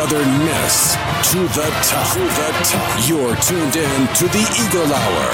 Southern Miss to the top. To the top. You're tuned in to the Eagle Hour.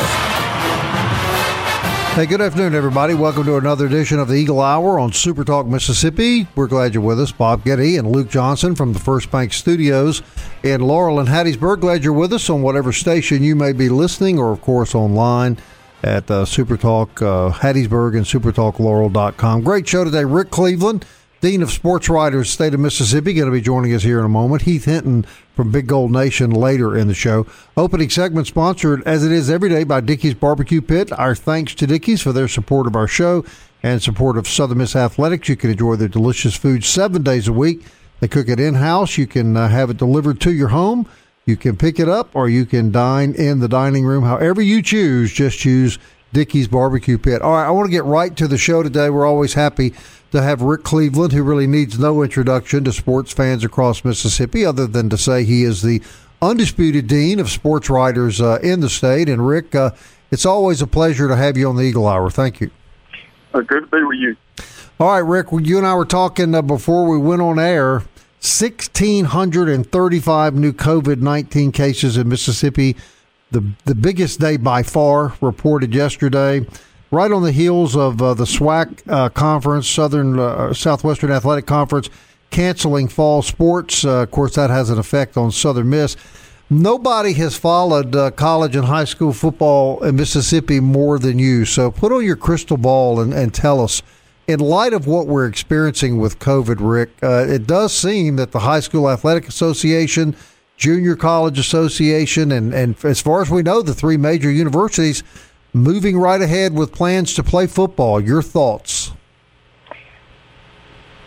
Hey, good afternoon, everybody. Welcome to another edition of the Eagle Hour on Super Talk Mississippi. We're glad you're with us. Bob Getty and Luke Johnson from the First Bank Studios in Laurel and Hattiesburg. Glad you're with us on whatever station you may be listening, or of course online at uh, Super Talk uh, Hattiesburg and SuperTalkLaurel.com. Great show today. Rick Cleveland, Dean of Sports Writers, State of Mississippi, going to be joining us here in a moment. Heath Hinton from Big Gold Nation later in the show. Opening segment sponsored, as it is every day, by Dickey's Barbecue Pit. Our thanks to Dickey's for their support of our show and support of Southern Miss Athletics. You can enjoy their delicious food seven days a week. They cook it in house. You can uh, have it delivered to your home. You can pick it up or you can dine in the dining room. However you choose, just choose Dickey's Barbecue Pit. All right, I want to get right to the show today. We're always happy to have Rick Cleveland, who really needs no introduction to sports fans across Mississippi, other than to say he is the undisputed dean of sports writers uh, in the state. And Rick, uh, it's always a pleasure to have you on the Eagle Hour. Thank you. Uh, good to be with you. All right, Rick. You and I were talking uh, before we went on air. 1,635 new COVID 19 cases in Mississippi. The, the biggest day by far reported yesterday, right on the heels of uh, the SWAC uh, conference, Southern uh, Southwestern Athletic Conference, canceling fall sports. Uh, of course, that has an effect on Southern Miss. Nobody has followed uh, college and high school football in Mississippi more than you. So put on your crystal ball and, and tell us in light of what we're experiencing with COVID, Rick, uh, it does seem that the High School Athletic Association, Junior College Association, and, and as far as we know, the three major universities moving right ahead with plans to play football. Your thoughts?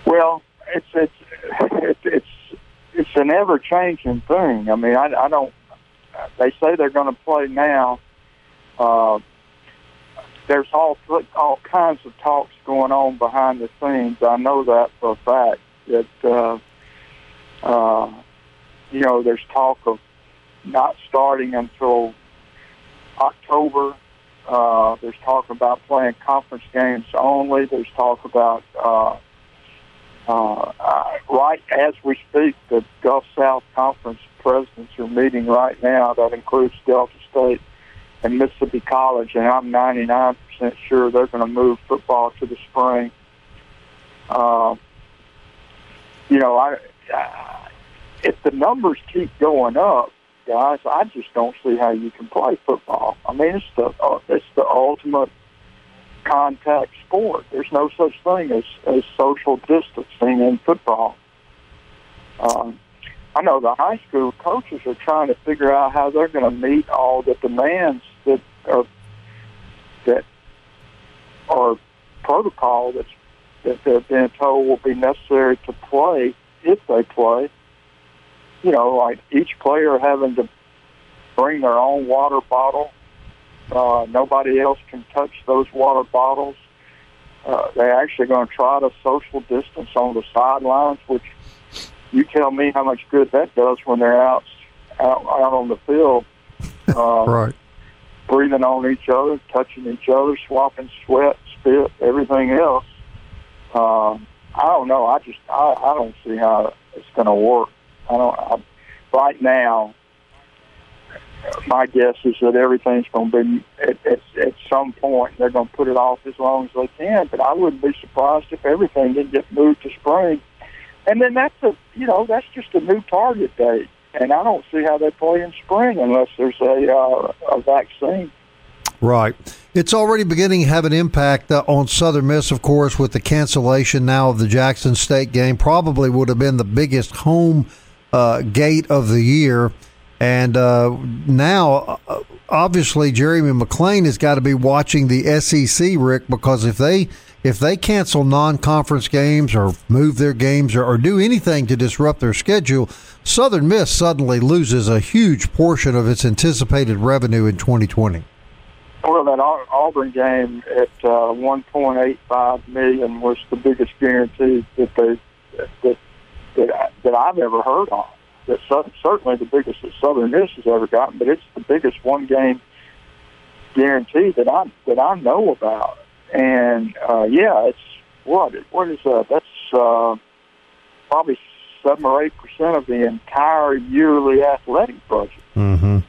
Well, it's it's it's it's, an ever changing thing. I mean, I, I don't. They say they're going to play now. Uh, there's all all kinds of talks going on behind the scenes. I know that for a fact. That uh, uh, you know, there's talk of not starting until October. Uh, there's talk about playing conference games only. There's talk about uh, uh, right as we speak, the Gulf South Conference presidents are meeting right now. That includes Delta State and Mississippi College, and I'm 99% sure they're going to move football to the spring. Uh, you know, I, uh, if the numbers keep going up, guys, I just don't see how you can play football. I mean, it's the uh, it's the ultimate contact sport. There's no such thing as, as social distancing in football. Um, I know the high school coaches are trying to figure out how they're going to meet all the demands that are that are protocol that's that they're being told will be necessary to play if they play. You know, like each player having to bring their own water bottle. Uh, nobody else can touch those water bottles. Uh, they're actually going to try to social distance on the sidelines, which you tell me how much good that does when they're out out, out on the field. Uh, right. Breathing on each other, touching each other, swapping sweat, spit, everything else. Um, I don't know. I just I, I don't see how it's going to work. I don't. I, right now, my guess is that everything's going to be at, at, at some point they're going to put it off as long as they can. But I wouldn't be surprised if everything didn't get moved to spring. And then that's a you know that's just a new target date, and I don't see how they play in spring unless there's a uh, a vaccine. Right. It's already beginning to have an impact uh, on Southern Miss, of course, with the cancellation now of the Jackson State game. Probably would have been the biggest home uh, gate of the year. And uh, now, obviously, Jeremy McClain has got to be watching the SEC, Rick, because if they if they cancel non-conference games or move their games or, or do anything to disrupt their schedule, Southern Miss suddenly loses a huge portion of its anticipated revenue in 2020. Well, that Auburn game at uh, 1.85 million was the biggest guarantee that they that that, I, that I've ever heard of. That certainly the biggest that Southern Miss has ever gotten, but it's the biggest one game guarantee that I that I know about. And uh, yeah, it's what what is that? That's uh, probably seven or eight percent of the entire yearly athletic budget. Mm-hmm.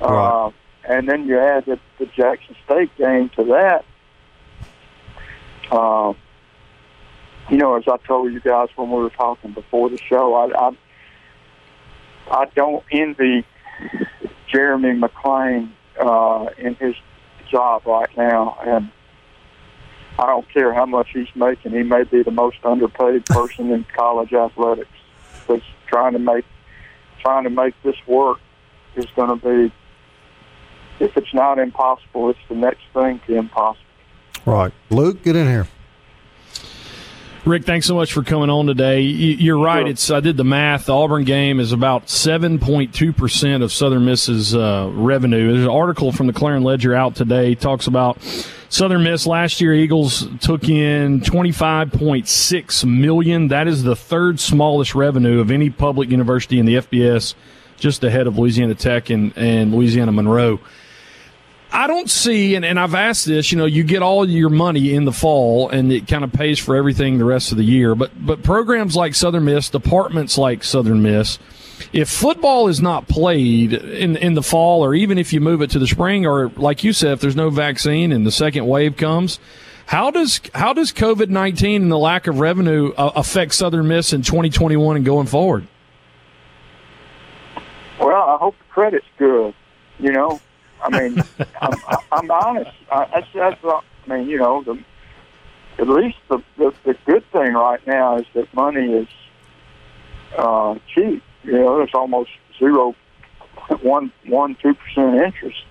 Uh, right. And then you add the, the Jackson State game to that. Uh, you know, as I told you guys when we were talking before the show, I I, I don't envy Jeremy McClain uh, in his job right now, and I don't care how much he's making. He may be the most underpaid person in college athletics. But trying to make trying to make this work is going to be, if it's not impossible, it's the next thing to impossible. Right, Luke, get in here. Rick, thanks so much for coming on today. You're right. It's I did the math. The Auburn game is about 7.2 percent of Southern Miss's uh, revenue. There's an article from the Clarion Ledger out today talks about Southern Miss last year. Eagles took in 25.6 million. That is the third smallest revenue of any public university in the FBS, just ahead of Louisiana Tech and, and Louisiana Monroe. I don't see, and, and I've asked this, you know, you get all your money in the fall and it kind of pays for everything the rest of the year. But, but programs like Southern Miss, departments like Southern Miss, if football is not played in, in the fall or even if you move it to the spring or like you said, if there's no vaccine and the second wave comes, how does, how does COVID-19 and the lack of revenue uh, affect Southern Miss in 2021 and going forward? Well, I hope the credit's good, you know. I mean, I'm, I'm honest. I, that's, that's, I mean, you know, the, at least the, the the good thing right now is that money is uh, cheap. You know, there's almost zero, one, one, two percent interest.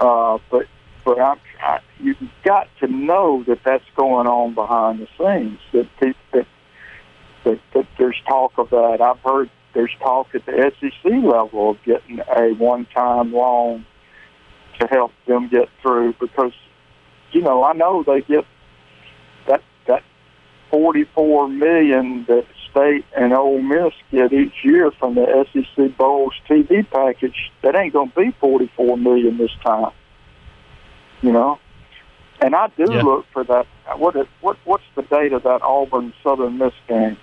Uh, but but I, I, you've got to know that that's going on behind the scenes. That people, that, that that there's talk of that. I've heard there's talk at the SEC level of getting a one-time loan to help them get through because, you know, I know they get that that forty four million that State and Ole Miss get each year from the SEC Bowls TV package. That ain't going to be forty four million this time. You know, and I do yeah. look for that. What is, what what's the date of that Auburn Southern Miss game?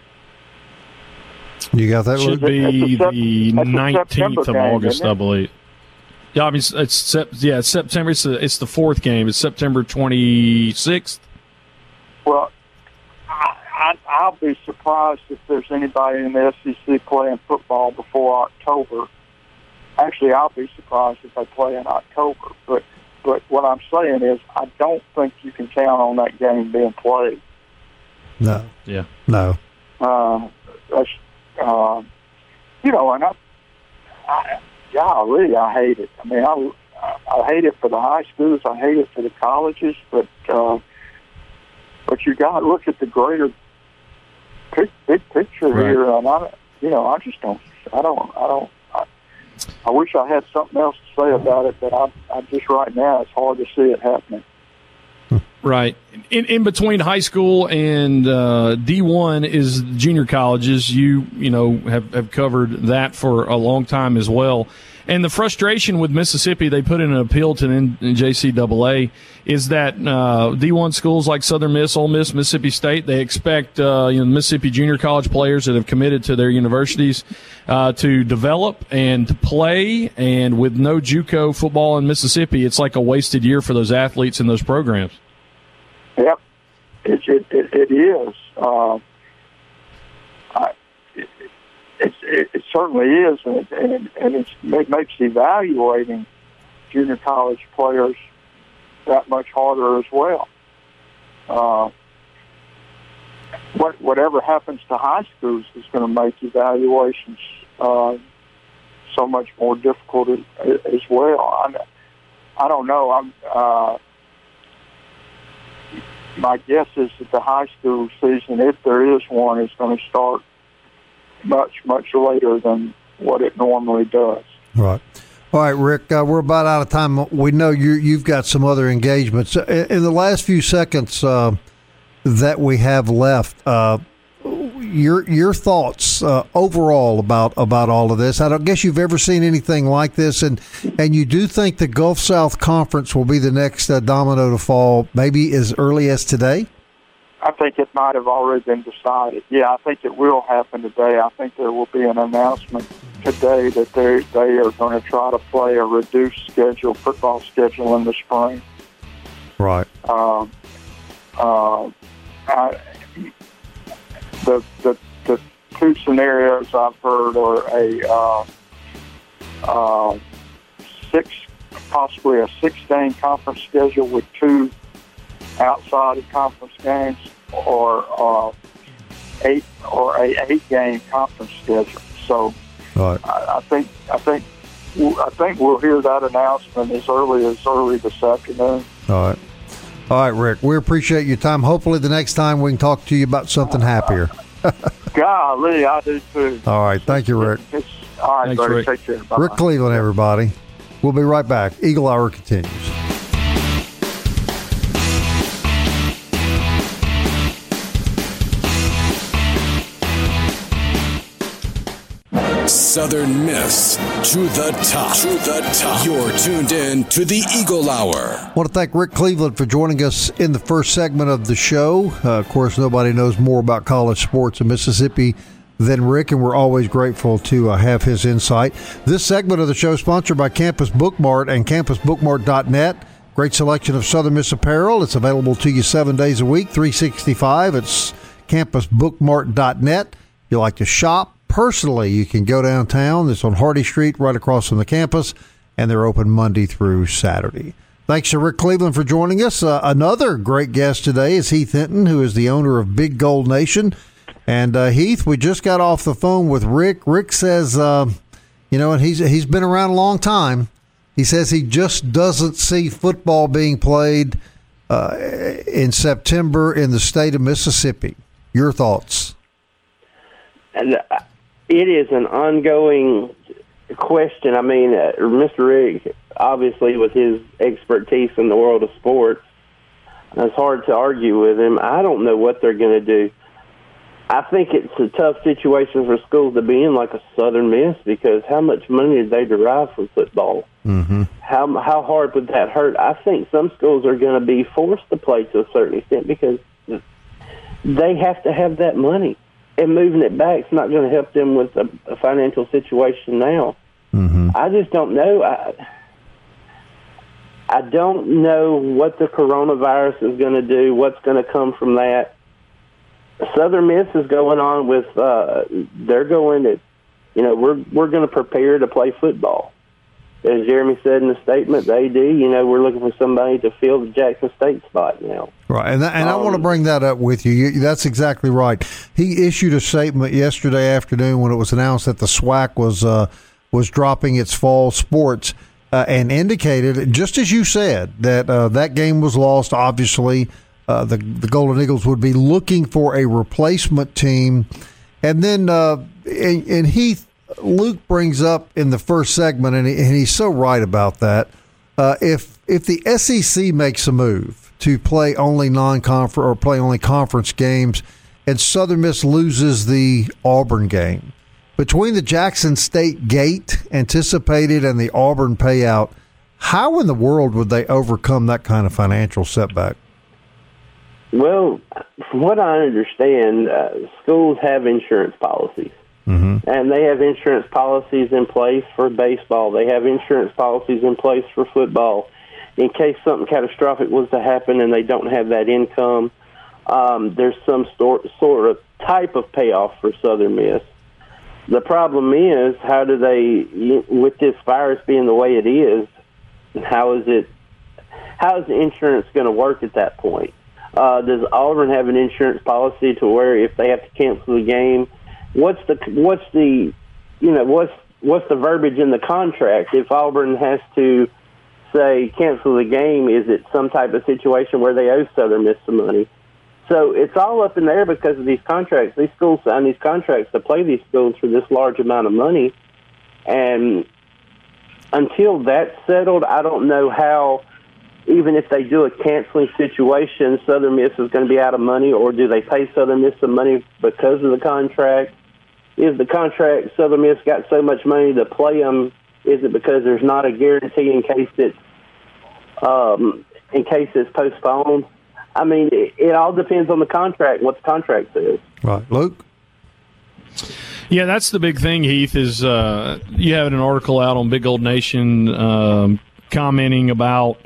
You got that? Should be the nineteenth of August, I believe. Yeah, I mean it's, it's yeah it's September. It's the, it's the fourth game. It's September twenty sixth. Well, I, I, will be surprised if there's anybody in the SEC playing football before October. Actually, I'll be surprised if they play in October. But but what I'm saying is, I don't think you can count on that game being played. No. Yeah. No. Uh, that's, uh, you know, and I, I golly, I hate it. I mean, I, I hate it for the high schools. I hate it for the colleges. But uh, but you got to look at the greater big, big picture right. here. And I, you know, I just don't. I don't. I don't. I, I wish I had something else to say about it, but I, I just right now it's hard to see it happening. Right. In, in between high school and uh, D1 is junior colleges. You, you know, have, have covered that for a long time as well. And the frustration with Mississippi, they put in an appeal to the NJCAA, is that uh, D1 schools like Southern Miss, Ole Miss, Mississippi State, they expect uh, you know Mississippi junior college players that have committed to their universities uh, to develop and to play. And with no JUCO football in Mississippi, it's like a wasted year for those athletes in those programs. Yep, it it, it, it is. Uh, I, it, it, it certainly is, and, and, and it's, it makes evaluating junior college players that much harder as well. Uh, what, whatever happens to high schools is going to make evaluations uh, so much more difficult as, as well. I, I don't know. I'm. Uh, my guess is that the high school season, if there is one, is going to start much, much later than what it normally does. Right. All right, Rick, uh, we're about out of time. We know you, you've got some other engagements. In, in the last few seconds uh, that we have left, uh, your your thoughts uh, overall about about all of this. I don't guess you've ever seen anything like this, and and you do think the Gulf South Conference will be the next uh, domino to fall, maybe as early as today. I think it might have already been decided. Yeah, I think it will happen today. I think there will be an announcement today that they they are going to try to play a reduced schedule, football schedule in the spring. Right. Um, uh, I, the, the the two scenarios I've heard are a uh, uh, six, possibly a six-game conference schedule with two outside of conference games, or uh, eight or a eight-game conference schedule. So right. I, I think I think I think we'll hear that announcement as early as early this afternoon. All right. All right, Rick. We appreciate your time. Hopefully, the next time we can talk to you about something happier. Golly, I do too. All right. Thank you, Rick. All right, Thanks, buddy. Rick. Take care. Bye-bye. Rick Cleveland, everybody. We'll be right back. Eagle Hour continues. Southern Miss to the top. To the top. You're tuned in to the Eagle Hour. I want to thank Rick Cleveland for joining us in the first segment of the show. Uh, of course, nobody knows more about college sports in Mississippi than Rick, and we're always grateful to uh, have his insight. This segment of the show is sponsored by Campus Bookmart and campusbookmart.net. Great selection of Southern Miss apparel. It's available to you seven days a week, 365. It's campusbookmart.net. If you like to shop personally, you can go downtown. It's on Hardy Street, right across from the campus, and they're open Monday through Saturday. Thanks to Rick Cleveland for joining us. Uh, another great guest today is Heath Hinton, who is the owner of Big Gold Nation. And uh, Heath, we just got off the phone with Rick. Rick says, uh, you know, and he's he's been around a long time. He says he just doesn't see football being played uh, in September in the state of Mississippi. Your thoughts? And uh, it is an ongoing question. I mean, uh, Mr. Rick, obviously, with his expertise in the world of sports, it's hard to argue with him. I don't know what they're going to do. I think it's a tough situation for schools to be in, like a Southern Miss, because how much money did they derive from football? Mm-hmm. How how hard would that hurt? I think some schools are going to be forced to play to a certain extent because they have to have that money, and moving it back is not going to help them with a, a financial situation now. Mm-hmm. I just don't know. I, I don't know what the coronavirus is going to do. What's going to come from that? Southern Miss is going on with. Uh, they're going to, you know, we're we're going to prepare to play football. As Jeremy said in the statement, the AD, you know, we're looking for somebody to fill the Jackson State spot now. Right, and that, and I want to Um, bring that up with you. you. That's exactly right. He issued a statement yesterday afternoon when it was announced that the SWAC was uh, was dropping its fall sports, uh, and indicated, just as you said, that uh, that game was lost. Obviously, uh, the the Golden Eagles would be looking for a replacement team, and then uh, and, and Heath Luke brings up in the first segment, and, he, and he's so right about that. Uh, if if the SEC makes a move to play only non-conference or play only conference games, and Southern Miss loses the Auburn game, between the Jackson State gate anticipated and the Auburn payout, how in the world would they overcome that kind of financial setback? Well, from what I understand, uh, schools have insurance policies. Mm-hmm. And they have insurance policies in place for baseball. They have insurance policies in place for football. In case something catastrophic was to happen and they don't have that income, um, there's some sort, sort of type of payoff for Southern Miss. The problem is, how do they, with this virus being the way it is, how is it, how is the insurance going to work at that point? Uh, does Auburn have an insurance policy to where if they have to cancel the game, what's the what's the you know what's what's the verbiage in the contract if Auburn has to say cancel the game, is it some type of situation where they owe Southern Miss some money? So it's all up in the air because of these contracts. These schools sign these contracts to play these schools for this large amount of money, and until that's settled, I don't know how. Even if they do a canceling situation, Southern Miss is going to be out of money, or do they pay Southern Miss some money because of the contract? Is the contract Southern Miss got so much money to play them? Is it because there's not a guarantee in case it's um, in case it's postponed? I mean, it, it all depends on the contract, what the contract says. Right, Luke. Yeah, that's the big thing, Heath. Is uh, you have an article out on Big Gold Nation um, commenting about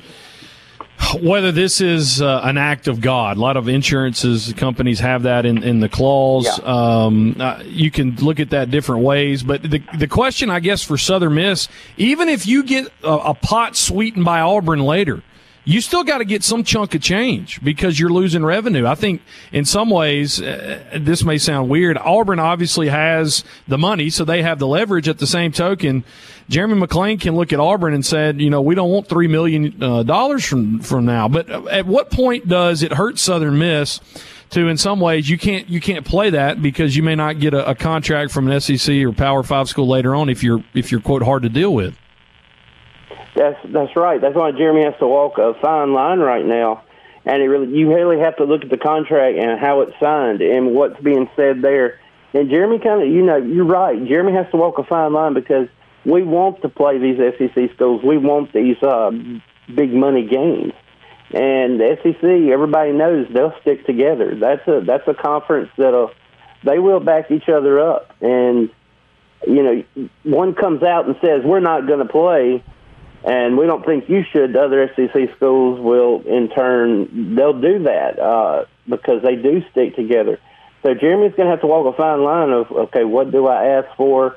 whether this is uh, an act of God. A lot of insurances companies have that in, in the clause. Yeah. Um, uh, you can look at that different ways, but the the question, I guess, for Southern Miss, even if you get a, a pot sweetened by Auburn later you still got to get some chunk of change because you're losing revenue. I think in some ways, uh, this may sound weird. Auburn obviously has the money, so they have the leverage. At the same token, Jeremy McClain can look at Auburn and said, you know, we don't want three million uh, dollars from from now. But at what point does it hurt Southern Miss? To in some ways you can't you can't play that because you may not get a, a contract from an SEC or Power Five school later on if you're if you're quote hard to deal with. That's that's right. That's why Jeremy has to walk a fine line right now, and it really you really have to look at the contract and how it's signed and what's being said there. And Jeremy kind of, you know, you're right. Jeremy has to walk a fine line because we want to play these SEC schools. We want these uh, big money games, and the SEC, everybody knows they'll stick together. That's a that's a conference that'll they will back each other up. And you know, one comes out and says we're not going to play and we don't think you should. Other SEC schools will, in turn, they'll do that uh, because they do stick together. So Jeremy's going to have to walk a fine line of, okay, what do I ask for?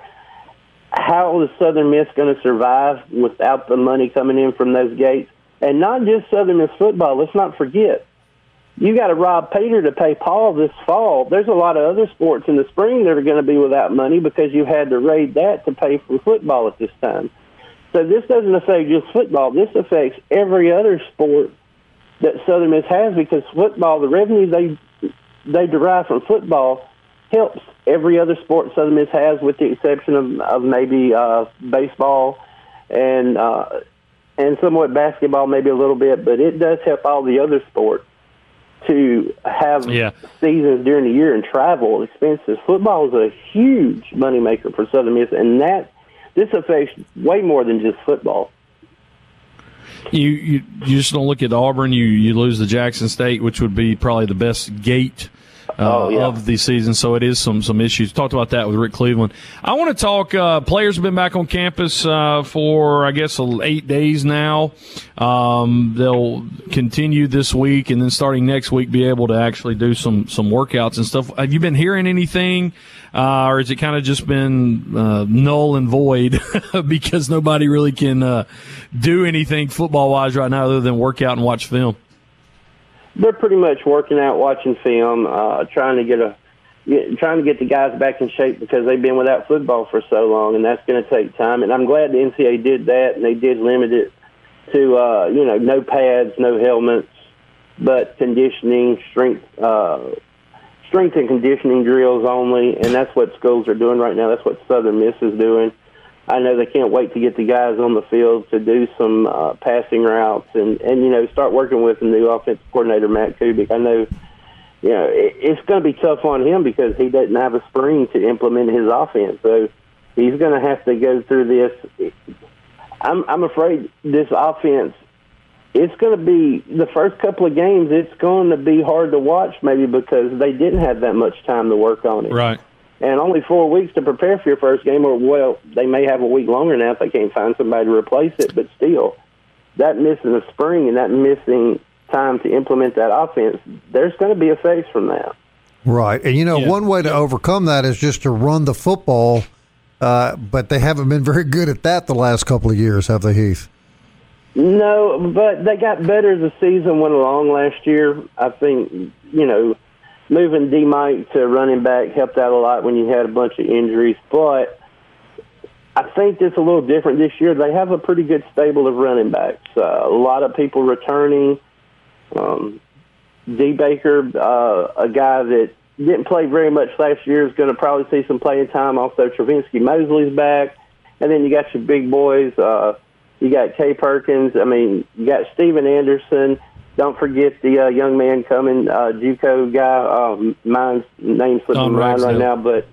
How is Southern Miss going to survive without the money coming in from those gates? And not just Southern Miss football. Let's not forget, you got to rob Peter to pay Paul this fall. There's a lot of other sports in the spring that are going to be without money because you had to raid that to pay for football at this time. So this doesn't affect just football. This affects every other sport that Southern Miss has because football, the revenue they they derive from football, helps every other sport Southern Miss has, with the exception of, of maybe uh, baseball and uh, and somewhat basketball, maybe a little bit. But it does help all the other sports to have yeah. seasons during the year and travel expenses. Football is a huge moneymaker for Southern Miss, and that this affects way more than just football. You, you you just don't look at Auburn. You you lose the Jackson State, which would be probably the best gate uh, oh, yeah. of the season. So it is some some issues. Talked about that with Rick Cleveland. I want to talk. Uh, players have been back on campus uh, for I guess eight days now. Um, they'll continue this week, and then starting next week, be able to actually do some some workouts and stuff. Have you been hearing anything, uh, or has it kind of just been uh, null and void because nobody really can uh, do anything football wise right now other than work out and watch film? They're pretty much working out, watching film, uh, trying to get a trying to get the guys back in shape because they've been without football for so long, and that's going to take time. And I'm glad the NCAA did that, and they did limit it to uh, you know no pads, no helmets, but conditioning, strength, uh, strength and conditioning drills only, and that's what schools are doing right now. That's what Southern Miss is doing. I know they can't wait to get the guys on the field to do some uh, passing routes and and you know start working with the new offensive coordinator Matt Kubik. I know you know it, it's going to be tough on him because he doesn't have a spring to implement his offense, so he's going to have to go through this. I'm I'm afraid this offense. It's going to be the first couple of games. It's going to be hard to watch, maybe because they didn't have that much time to work on it. Right and only four weeks to prepare for your first game, or well, they may have a week longer now if they can't find somebody to replace it. But still, that missing a spring and that missing time to implement that offense, there's going to be effects from that. Right, and you know, yeah. one way to overcome that is just to run the football. Uh, but they haven't been very good at that the last couple of years, have they, Heath? No, but they got better as the season went along last year. I think you know moving D Mike to running back helped out a lot when you had a bunch of injuries. But I think it's a little different this year. They have a pretty good stable of running backs. Uh, a lot of people returning. Um, D. Baker, uh, a guy that didn't play very much last year, is going to probably see some playing time. Also, Trivenskey Mosley's back. And then you got your big boys. Uh, you got Kay Perkins. I mean, you got Steven Anderson. Don't forget the uh, young man coming, uh, JUCO guy. Uh, mine's name's slipping mind right now, but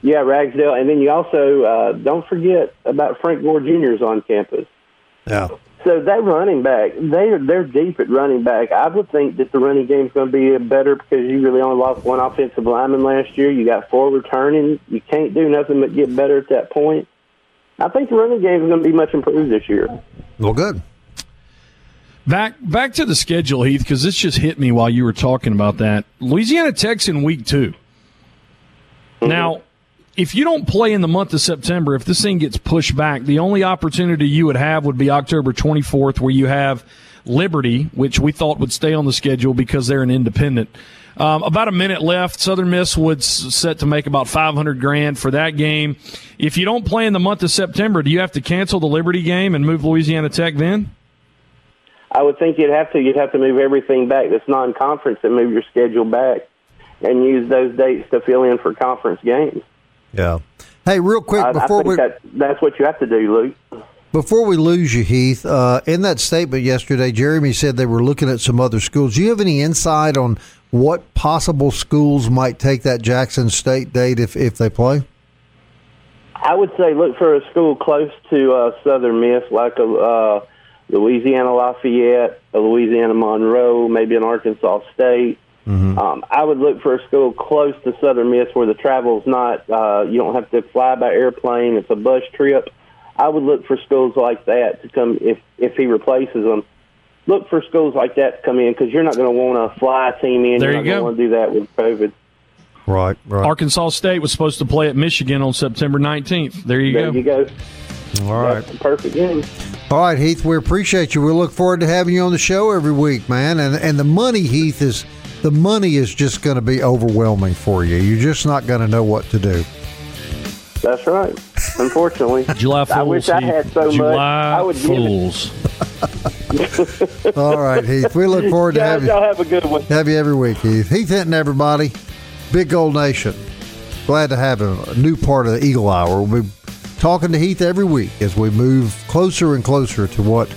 yeah, Ragsdale. And then you also uh, don't forget about Frank Gore Jr. is on campus. Yeah. So that running back, they're they're deep at running back. I would think that the running game's going to be better because you really only lost one offensive lineman last year. You got four returning. You can't do nothing but get better at that point. I think the running game is going to be much improved this year. Well, good. Back back to the schedule, Heath, because this just hit me while you were talking about that. Louisiana Tech's in week 2 mm-hmm. Now, if you don't play in the month of September, if this thing gets pushed back, the only opportunity you would have would be October 24th, where you have Liberty, which we thought would stay on the schedule because they're an independent. Um, about a minute left. Southern Miss would set to make about 500 grand for that game. If you don't play in the month of September, do you have to cancel the Liberty game and move Louisiana Tech then? I would think you'd have to. You'd have to move everything back that's non-conference and move your schedule back and use those dates to fill in for conference games. Yeah. Hey, real quick before I we that, that's what you have to do, Luke. Before we lose you, Heath, uh, in that statement yesterday, Jeremy said they were looking at some other schools. Do you have any insight on what possible schools might take that Jackson State date if, if they play? I would say look for a school close to uh, Southern Miss, like a uh, Louisiana Lafayette, a Louisiana Monroe, maybe an Arkansas State. Mm-hmm. Um, I would look for a school close to Southern Miss where the travel is not, uh, you don't have to fly by airplane, it's a bus trip. I would look for schools like that to come if if he replaces them. Look for schools like that to come in because you're not going to want to fly a team in. There you're you not go. Want to do that with COVID. Right, right. Arkansas State was supposed to play at Michigan on September 19th. There you there go. you go. All right. perfect game. All right, Heath, we appreciate you. We look forward to having you on the show every week, man. And and the money, Heath, is the money is just going to be overwhelming for you. You're just not going to know what to do. That's right. Unfortunately, July Fools. I wish I had so July much. I would Fools. All right, Heath. We look forward to Guys, having y'all have a good one. have you every week, Heath. Heath Hinton, everybody. Big Gold Nation. Glad to have him. A new part of the Eagle Hour. We'll be talking to Heath every week as we move closer and closer to what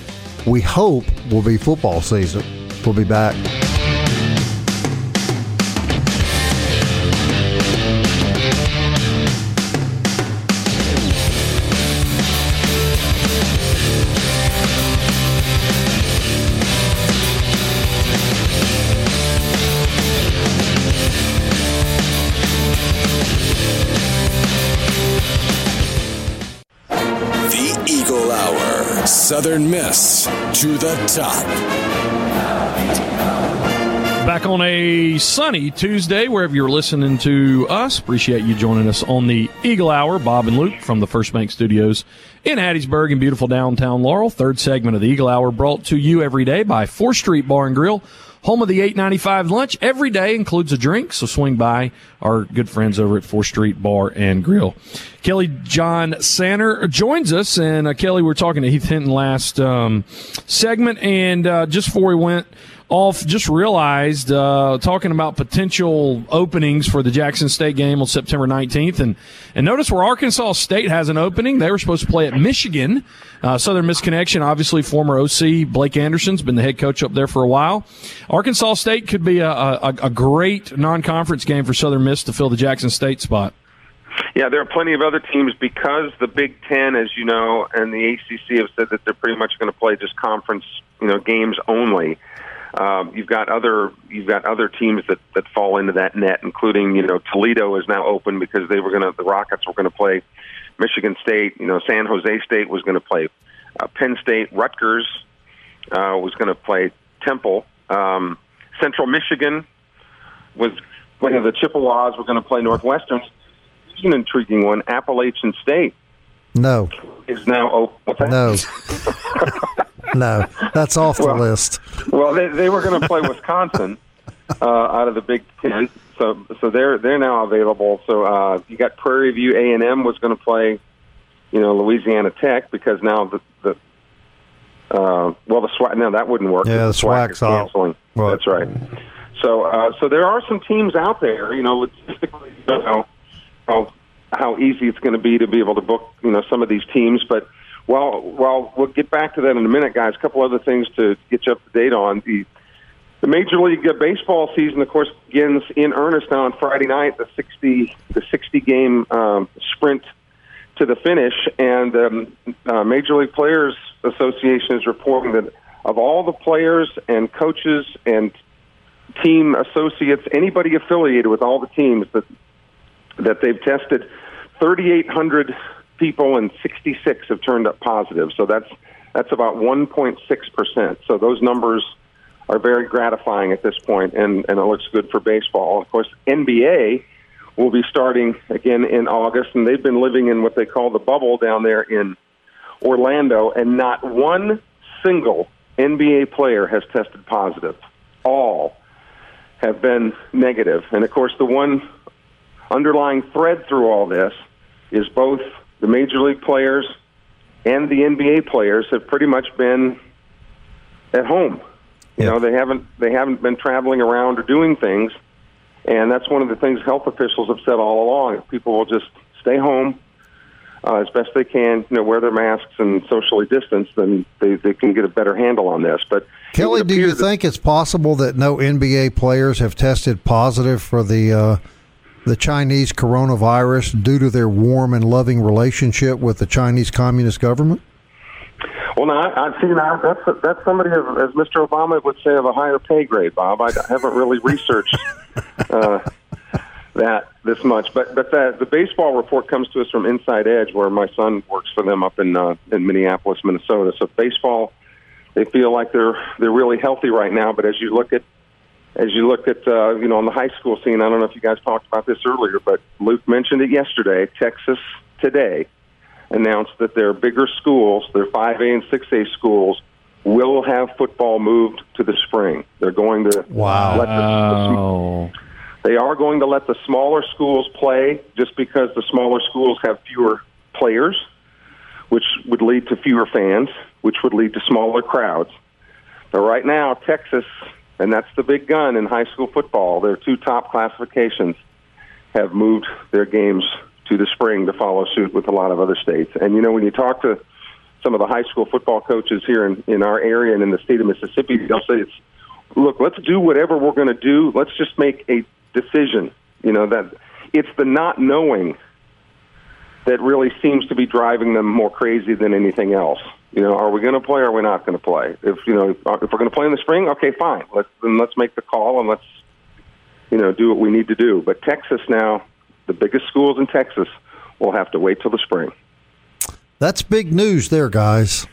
we hope will be football season. We'll be back. Miss to the top. Back on a sunny Tuesday, wherever you're listening to us. Appreciate you joining us on the Eagle Hour. Bob and Luke from the First Bank Studios in Hattiesburg in beautiful downtown Laurel. Third segment of the Eagle Hour brought to you every day by 4th Street Bar and Grill home of the 895 lunch every day includes a drink so swing by our good friends over at 4th street bar and grill kelly john sander joins us and uh, kelly we are talking to heath hinton last um, segment and uh, just before we went off just realized uh, talking about potential openings for the Jackson State game on September 19th, and and notice where Arkansas State has an opening. They were supposed to play at Michigan. Uh, Southern Miss connection, obviously former OC Blake Anderson's been the head coach up there for a while. Arkansas State could be a, a, a great non-conference game for Southern Miss to fill the Jackson State spot. Yeah, there are plenty of other teams because the Big Ten, as you know, and the ACC have said that they're pretty much going to play just conference, you know, games only. Um, you've got other you've got other teams that that fall into that net, including you know Toledo is now open because they were going to the Rockets were going to play Michigan State. You know San Jose State was going to play uh, Penn State. Rutgers uh, was going to play Temple. Um, Central Michigan was one of the Chippewas were going to play Northwestern. It's an intriguing one. Appalachian State. No. Is now open. No. no, that's off the list. Well, they, they were going to play Wisconsin uh, out of the Big Ten, so so they're they're now available. So uh, you got Prairie View A and M was going to play you know, Louisiana Tech because now the the uh, well the SWAC no that wouldn't work. Yeah, the SWAC SWAC's out. canceling. Right. That's right. So uh, so there are some teams out there. You know, logistically, you don't know how how easy it's going to be to be able to book you know some of these teams, but. Well, well, we'll get back to that in a minute, guys. A couple other things to get you up to date on. The the Major League Baseball season, of course, begins in earnest now on Friday night. The sixty the sixty game um, sprint to the finish, and um, uh, Major League Players Association is reporting that of all the players and coaches and team associates, anybody affiliated with all the teams that that they've tested, thirty eight hundred people and sixty six have turned up positive. So that's that's about one point six percent. So those numbers are very gratifying at this point, and, and it looks good for baseball. Of course, NBA will be starting again in August, and they've been living in what they call the bubble down there in Orlando, and not one single NBA player has tested positive. All have been negative. And of course, the one underlying thread through all this is both the major league players and the NBA players have pretty much been at home. You Yeah. know, they haven't they haven't been traveling around or doing things, and that's one of the things health officials have said all along. If people will just stay home uh, as best they can, you know, wear their masks and socially distance, then they they can get a better handle on this. But Kelly, do you think it's possible that no NBA players have tested positive for the uh, the Chinese coronavirus due to their warm and loving relationship with the Chinese Communist government? Well, now, I, I see now that's that's somebody of, as Mr. Obama would say of a higher pay grade, Bob. I haven't really researched uh, that this much, but but the, the baseball report comes to us from Inside Edge, where my son works for them up in uh, in Minneapolis, Minnesota. So baseball, they feel like they're they're really healthy right now. But as you look at as you look at uh, you know on the high school scene, I don't know if you guys talked about this earlier, but Luke mentioned it yesterday. Texas today announced that their bigger schools, their 5A and 6A schools, will have football moved to the spring. They're going to Wow. let the, the they are going to let the smaller schools play just because the smaller schools have fewer players, which would lead to fewer fans, which would lead to smaller crowds. But right now, Texas, and that's the big gun in high school football, their two top classifications have moved their games to the spring to follow suit with a lot of other states. And you know, when you talk to some of the high school football coaches here in, in our area and in the state of Mississippi, they'll say it's look, let's do whatever we're going to do. Let's just make a decision. You know that it's the not knowing that really seems to be driving them more crazy than anything else. You know, are we going to play or are we not going to play? If you know, uh, if we're going to play in the spring, okay, fine. Let's then let's make the call and let's you know do what we need to do. But Texas now, the biggest schools in Texas will have to wait till the spring. That's big news there, guys.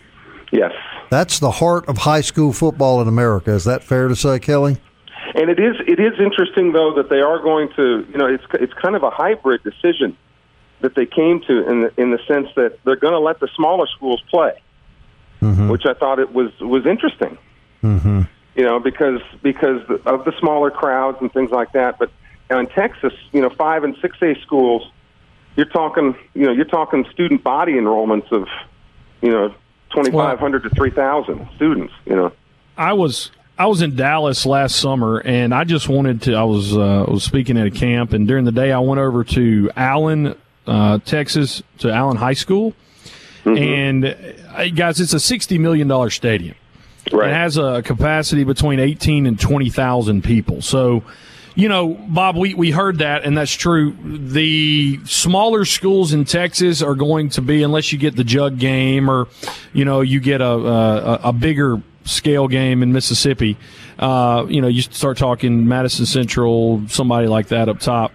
Yes. That's the heart of high school football in America. Is that fair to say, Kelly? And it is it is interesting though that they are going to you know it's it's kind of a hybrid decision that they came to in the, in the sense that they're going to let the smaller schools play, which I thought it was was interesting. Mm-hmm. You know because because of the smaller crowds and things like that. But now in Texas, you know, five and six A schools, you're talking you know you're talking student body enrollments of you know twenty five hundred to three thousand students. You know. I was I was in Dallas last summer, and I just wanted to. I was uh, was speaking at a camp, and during the day, I went over to Allen, uh, Texas, to Allen High School, and uh, guys, it's a sixty million dollar stadium. Right. It has a capacity between eighteen and twenty thousand people. So. You know, Bob, we, we heard that, and that's true. The smaller schools in Texas are going to be, unless you get the jug game or, you know, you get a, a, a bigger scale game in Mississippi. Uh, you know, you start talking Madison Central, somebody like that up top.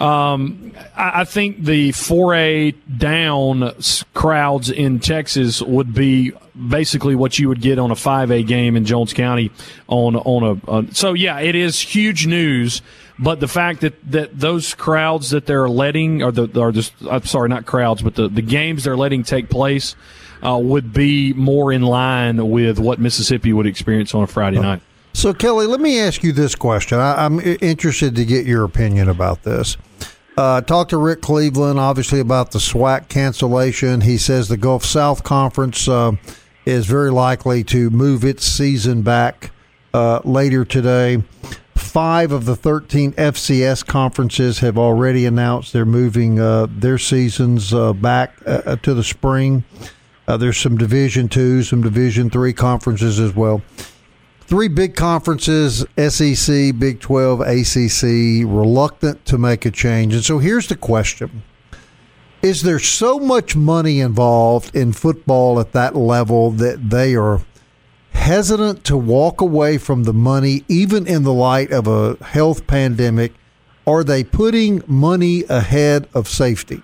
Um, I, I think the 4A down crowds in Texas would be basically what you would get on a 5A game in Jones County on on a. So yeah, it is huge news. But the fact that, that those crowds that they're letting, or the, or just, I'm sorry, not crowds, but the, the games they're letting take place, uh, would be more in line with what Mississippi would experience on a Friday night. So, Kelly, let me ask you this question. I, I'm interested to get your opinion about this. Uh, talked to Rick Cleveland, obviously, about the SWAC cancellation. He says the Gulf South Conference uh, is very likely to move its season back uh, later today. Five of the 13 FCS conferences have already announced they're moving uh, their seasons uh, back uh, to the spring. there's some Division two, some Division three conferences as well three big conferences SEC, Big 12, ACC reluctant to make a change. And so here's the question Is there so much money involved in football at that level that they are hesitant to walk away from the money, even in the light of a health pandemic? Are they putting money ahead of safety?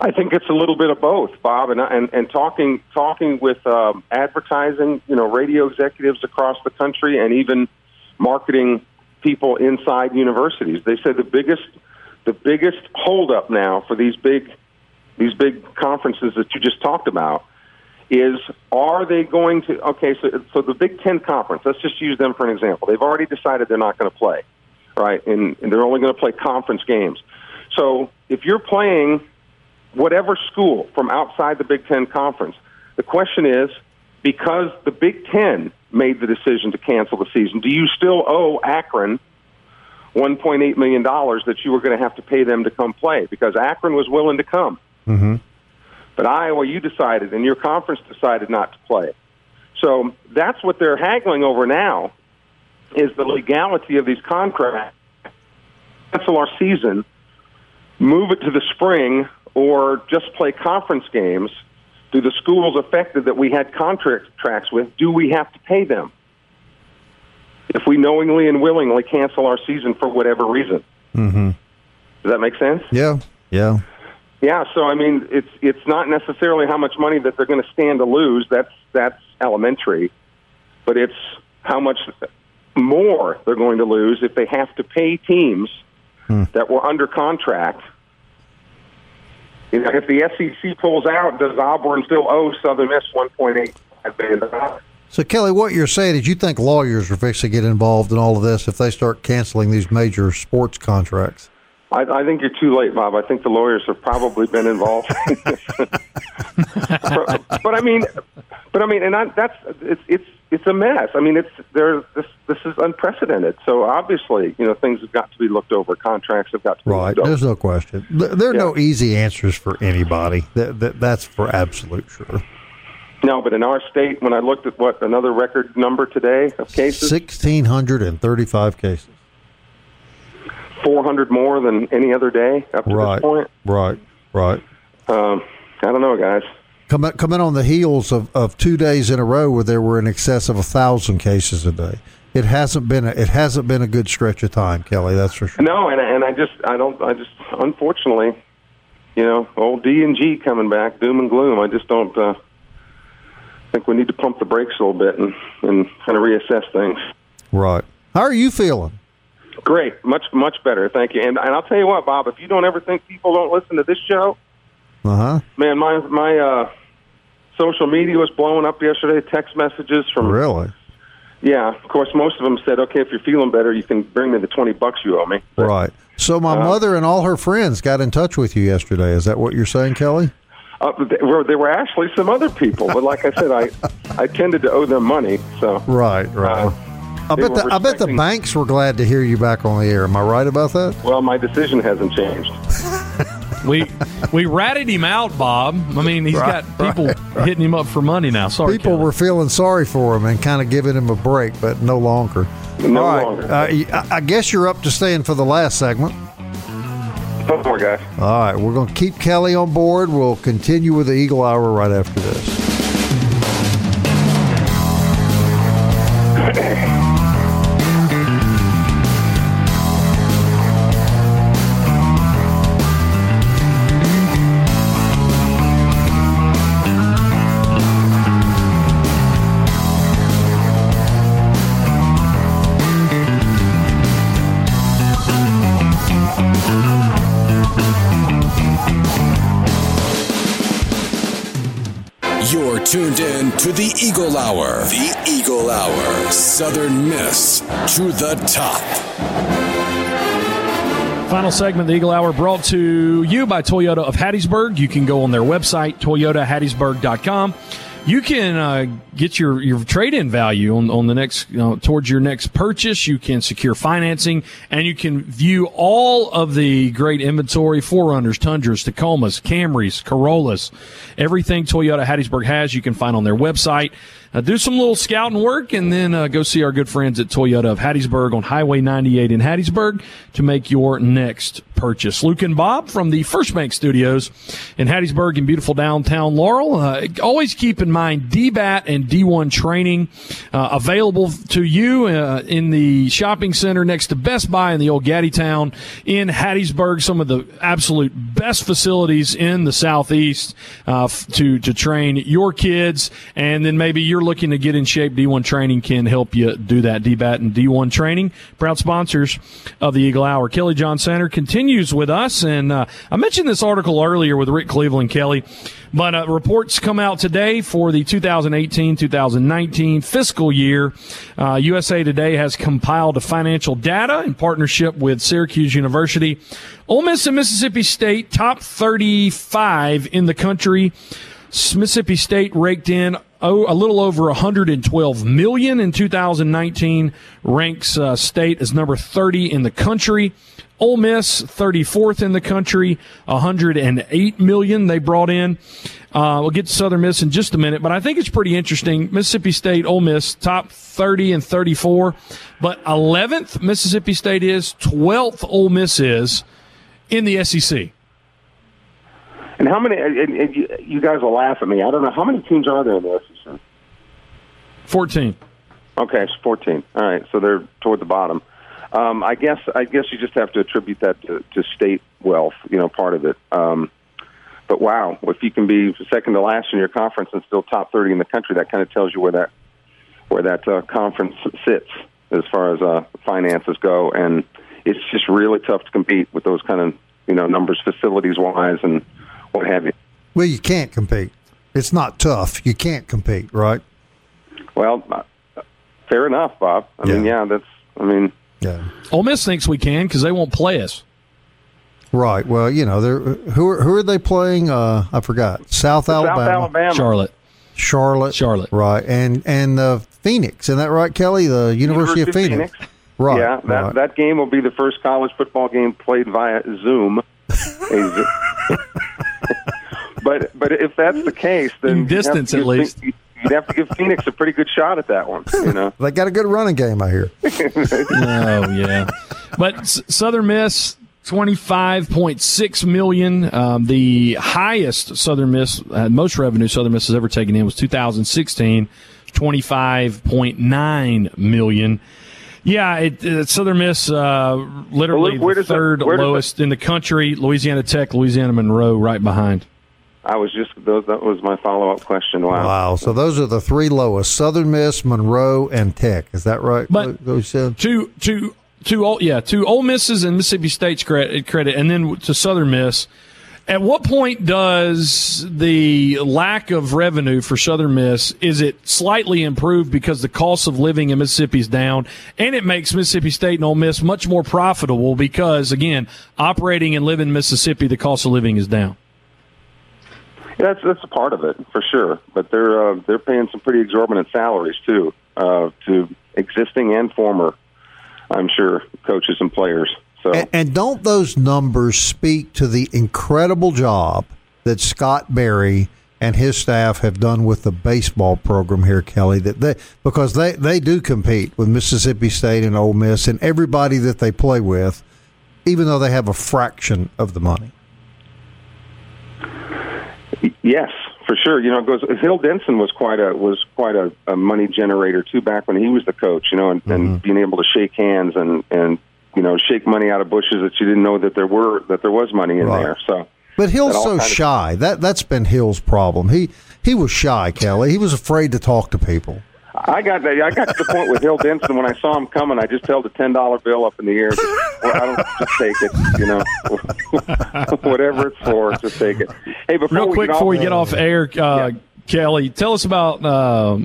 I think it's a little bit of both, Bob, and and, and talking talking with um, advertising, you know, radio executives across the country, and even marketing people inside universities. They said the biggest the biggest holdup now for these big these big conferences that you just talked about is are they going to okay so so the Big 10 conference let's just use them for an example they've already decided they're not going to play right and, and they're only going to play conference games so if you're playing whatever school from outside the Big Ten Conference. The question is because the Big Ten made the decision to cancel the season, do you still owe Akron $1.8 million that you were going to have to pay them to come play? Because Akron was willing to come. Mm-hmm. But Iowa, you decided, and your conference decided not to play. So that's what they're haggling over now is the legality of these contracts. Cancel our season, move it to the spring or just play conference games, do the schools affected that we had contracts with, do we have to pay them? If we knowingly and willingly cancel our season for whatever reason. Mm-hmm. Does that make sense? Yeah, yeah. Yeah, so I mean, it's it's not necessarily how much money that they're going to stand to lose. That's that's elementary, but it's how much more they're going to lose if they have to pay teams hmm. that were under contract you know, if the SEC pulls out, does Auburn still owe Southern Miss one point eight billion dollars? So, Kelly, what you're saying is you think lawyers are fixing to get involved in all of this if they start canceling these major sports contracts? I, I think you're too late, Bob. I think the lawyers have probably been involved. but, but I mean, but I mean, and I, that's it's it's it's a mess. I mean, it's there. This this is unprecedented. So obviously, you know, things have got to be looked over. Contracts have got to be right. There's no question. There are yeah. no easy answers for anybody. That, that that's for absolute sure. No, but in our state, when I looked at what another record number today of cases, sixteen hundred and thirty-five cases. 400 more than any other day up to right, this point. Right, right. Um, I don't know, guys. Coming coming on the heels of, of two days in a row where there were in excess of a thousand cases a day. It hasn't been a, it hasn't been a good stretch of time, Kelly. That's for sure. No, and and I just I don't I just unfortunately, you know, old D and G coming back, doom and gloom. I just don't uh, think we need to pump the brakes a little bit and and kind of reassess things. Right. How are you feeling? Great, much much better. Thank you. And and I'll tell you what, Bob, if you don't ever think people don't listen to this show, uh huh, man, my my uh, social media was blowing up yesterday. Text messages from really. Yeah, of course. Most of them said, "Okay, if you're feeling better, you can bring me the twenty bucks you owe me." But, right. So my uh, mother and all her friends got in touch with you yesterday. Is that what you're saying, Kelly? Uh, there, were, actually some other people, but like I said, I I tended to owe them money. So right, right. Uh, I bet the I bet the banks were glad to hear you back on the air. Am I right about that? Well, my decision hasn't changed. We we ratted him out, Bob. I mean, he's right, got people right, hitting him up for money now. Sorry, people Kelly. were feeling sorry for him and kind of giving him a break, but no longer. No All right. longer. Uh, I guess you're up to staying for the last segment. One more, guys. All right, we're going to keep Kelly on board. We'll continue with the Eagle Hour right after this. Tuned in to the Eagle Hour. The Eagle Hour. Southern Miss to the top. Final segment the Eagle Hour brought to you by Toyota of Hattiesburg. You can go on their website, toyotahattiesburg.com you can uh, get your, your trade in value on, on the next you know, towards your next purchase. You can secure financing, and you can view all of the great inventory: 4Runners, Tundras, Tacomas, Camrys, Corollas, everything Toyota Hattiesburg has. You can find on their website. Uh, do some little scouting work, and then uh, go see our good friends at Toyota of Hattiesburg on Highway 98 in Hattiesburg to make your next purchase. Luke and Bob from the First Bank Studios in Hattiesburg in beautiful downtown Laurel. Uh, always keep in mind DBAT and D1 training uh, available to you uh, in the shopping center next to Best Buy in the old Gaddy Town in Hattiesburg. Some of the absolute best facilities in the southeast uh, to to train your kids, and then maybe you're looking to get in shape. D1 training can help you do that. DBAT and D1 training, proud sponsors of the Eagle Hour. Kelly John Center continues with us, and uh, I mentioned this article earlier with Rick Cleveland Kelly. But uh, reports come out today for the 2018-2019 fiscal year. Uh, USA Today has compiled financial data in partnership with Syracuse University. Ole Miss and Mississippi State top 35 in the country. Mississippi State raked in a little over 112 million in 2019. Ranks uh, state as number 30 in the country. Ole Miss, 34th in the country, 108 million they brought in. Uh, we'll get to Southern Miss in just a minute, but I think it's pretty interesting. Mississippi State, Ole Miss, top 30 and 34, but 11th Mississippi State is, 12th Ole Miss is in the SEC. And how many? And, and you, guys will laugh at me. I don't know how many teams are there in the SEC. 14. Okay, it's 14. All right, so they're toward the bottom. Um, I guess I guess you just have to attribute that to, to state wealth, you know, part of it. Um, but wow, if you can be second to last in your conference and still top thirty in the country, that kind of tells you where that where that uh, conference sits as far as uh, finances go, and it's just really tough to compete with those kind of you know numbers, facilities wise, and what have you. Well, you can't compete. It's not tough. You can't compete, right? Well, uh, fair enough, Bob. I yeah. mean, yeah, that's. I mean, yeah. Ole Miss thinks we can because they won't play us. Right. Well, you know, they're who are, who are they playing? Uh, I forgot. South Alabama. South Alabama. Charlotte. Charlotte. Charlotte. Right. And and uh, Phoenix. Isn't that right, Kelly? The University, University of Phoenix. Phoenix. Right. Yeah. That right. that game will be the first college football game played via Zoom. but but if that's the case, then distance at least. Think, you'd have to give Phoenix a pretty good shot at that one. You know, they got a good running game, I hear. oh yeah, but Southern Miss. 25.6 million. Um, the highest Southern Miss, uh, most revenue Southern Miss has ever taken in was 2016, 25.9 million. Yeah, it, it, Southern Miss, uh, literally well, the third lowest in the country. Louisiana Tech, Louisiana Monroe, right behind. I was just those. That was my follow up question. Wow. Wow. So those are the three lowest: Southern Miss, Monroe, and Tech. Is that right? But those two, two, two, yeah, two Ole Misses and Mississippi State's credit, credit, and then to Southern Miss. At what point does the lack of revenue for Southern Miss is it slightly improved because the cost of living in Mississippi is down, and it makes Mississippi State and Ole Miss much more profitable because again, operating and living in Mississippi, the cost of living is down. That's that's a part of it for sure. But they're uh, they're paying some pretty exorbitant salaries too uh, to existing and former, I'm sure, coaches and players. So and, and don't those numbers speak to the incredible job that Scott Berry and his staff have done with the baseball program here, Kelly. That they because they they do compete with Mississippi State and Ole Miss and everybody that they play with, even though they have a fraction of the money. Yes, for sure. You know, it goes. Hill Denson was quite a was quite a, a money generator too back when he was the coach. You know, and, mm-hmm. and being able to shake hands and and you know shake money out of bushes that you didn't know that there were that there was money in right. there. So, but Hill's so shy. Of, that that's been Hill's problem. He he was shy, Kelly. He was afraid to talk to people. I got that. I got to the point with Hill Denson when I saw him coming. I just held a ten dollar bill up in the air. Just, well, I don't just take it, you know, whatever it's for, just take it. Hey, before real quick before we get off air, uh, yeah. Kelly, tell us about uh,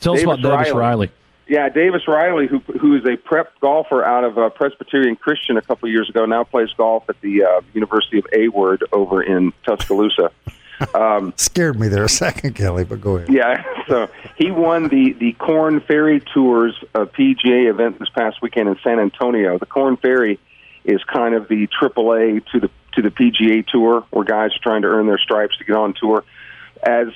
tell Davis us about Davis Riley. Riley. Yeah, Davis Riley, who who is a prep golfer out of uh, Presbyterian Christian a couple of years ago, now plays golf at the uh, University of A Word over in Tuscaloosa. Um, Scared me there a second, Kelly, but go ahead. Yeah, so he won the the Korn Ferry Tours uh, PGA event this past weekend in San Antonio. The Korn Ferry is kind of the AAA to the to the PGA Tour, where guys are trying to earn their stripes to get on tour. As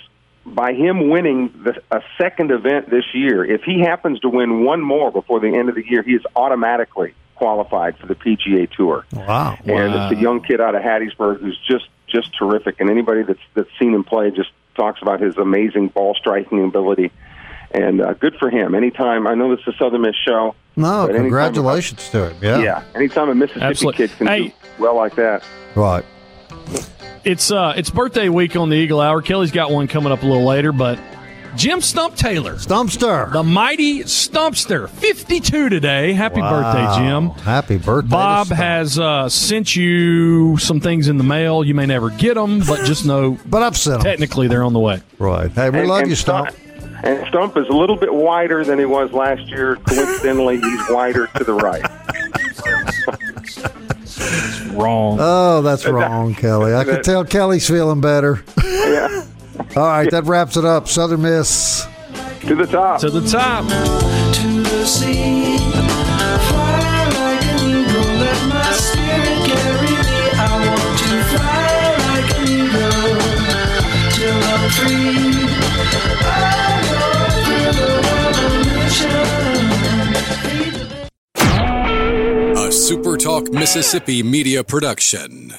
by him winning the, a second event this year, if he happens to win one more before the end of the year, he is automatically qualified for the PGA Tour. Wow! And wow. it's a young kid out of Hattiesburg who's just just terrific. And anybody that's that's seen him play just talks about his amazing ball striking ability. And uh, good for him. Anytime I know this is a Southern Miss show. No, congratulations to him. Yeah, yeah. Anytime a Mississippi Absolutely. kid can Hey. do well like that. right. It's uh, it's birthday week on the Eagle Hour. Kelly's got one coming up a little later, but Jim Stump Taylor, Stumpster. the mighty Stumpster, 52 today. Happy Wow. birthday, Jim. Happy birthday. Bob Stump. has uh, sent you some things in the mail. You may never get them, but just know but I've sent him. technically they're on the way. Right. Hey, we And- love and you, Stump. And Stump is a little bit wider than he was last year. Coincidentally, he's wider to the right. Wrong. Oh, that's wrong, Kelly. I can tell Kelly's feeling better. Yeah, All right, that wraps it up. Southern Miss. to the top. to the top. to the sea. Fly like an eagle, let my spirit carry me. I want to fly like an eagle till I'm free. I go through the revolution. A SuperTalk Mississippi media production.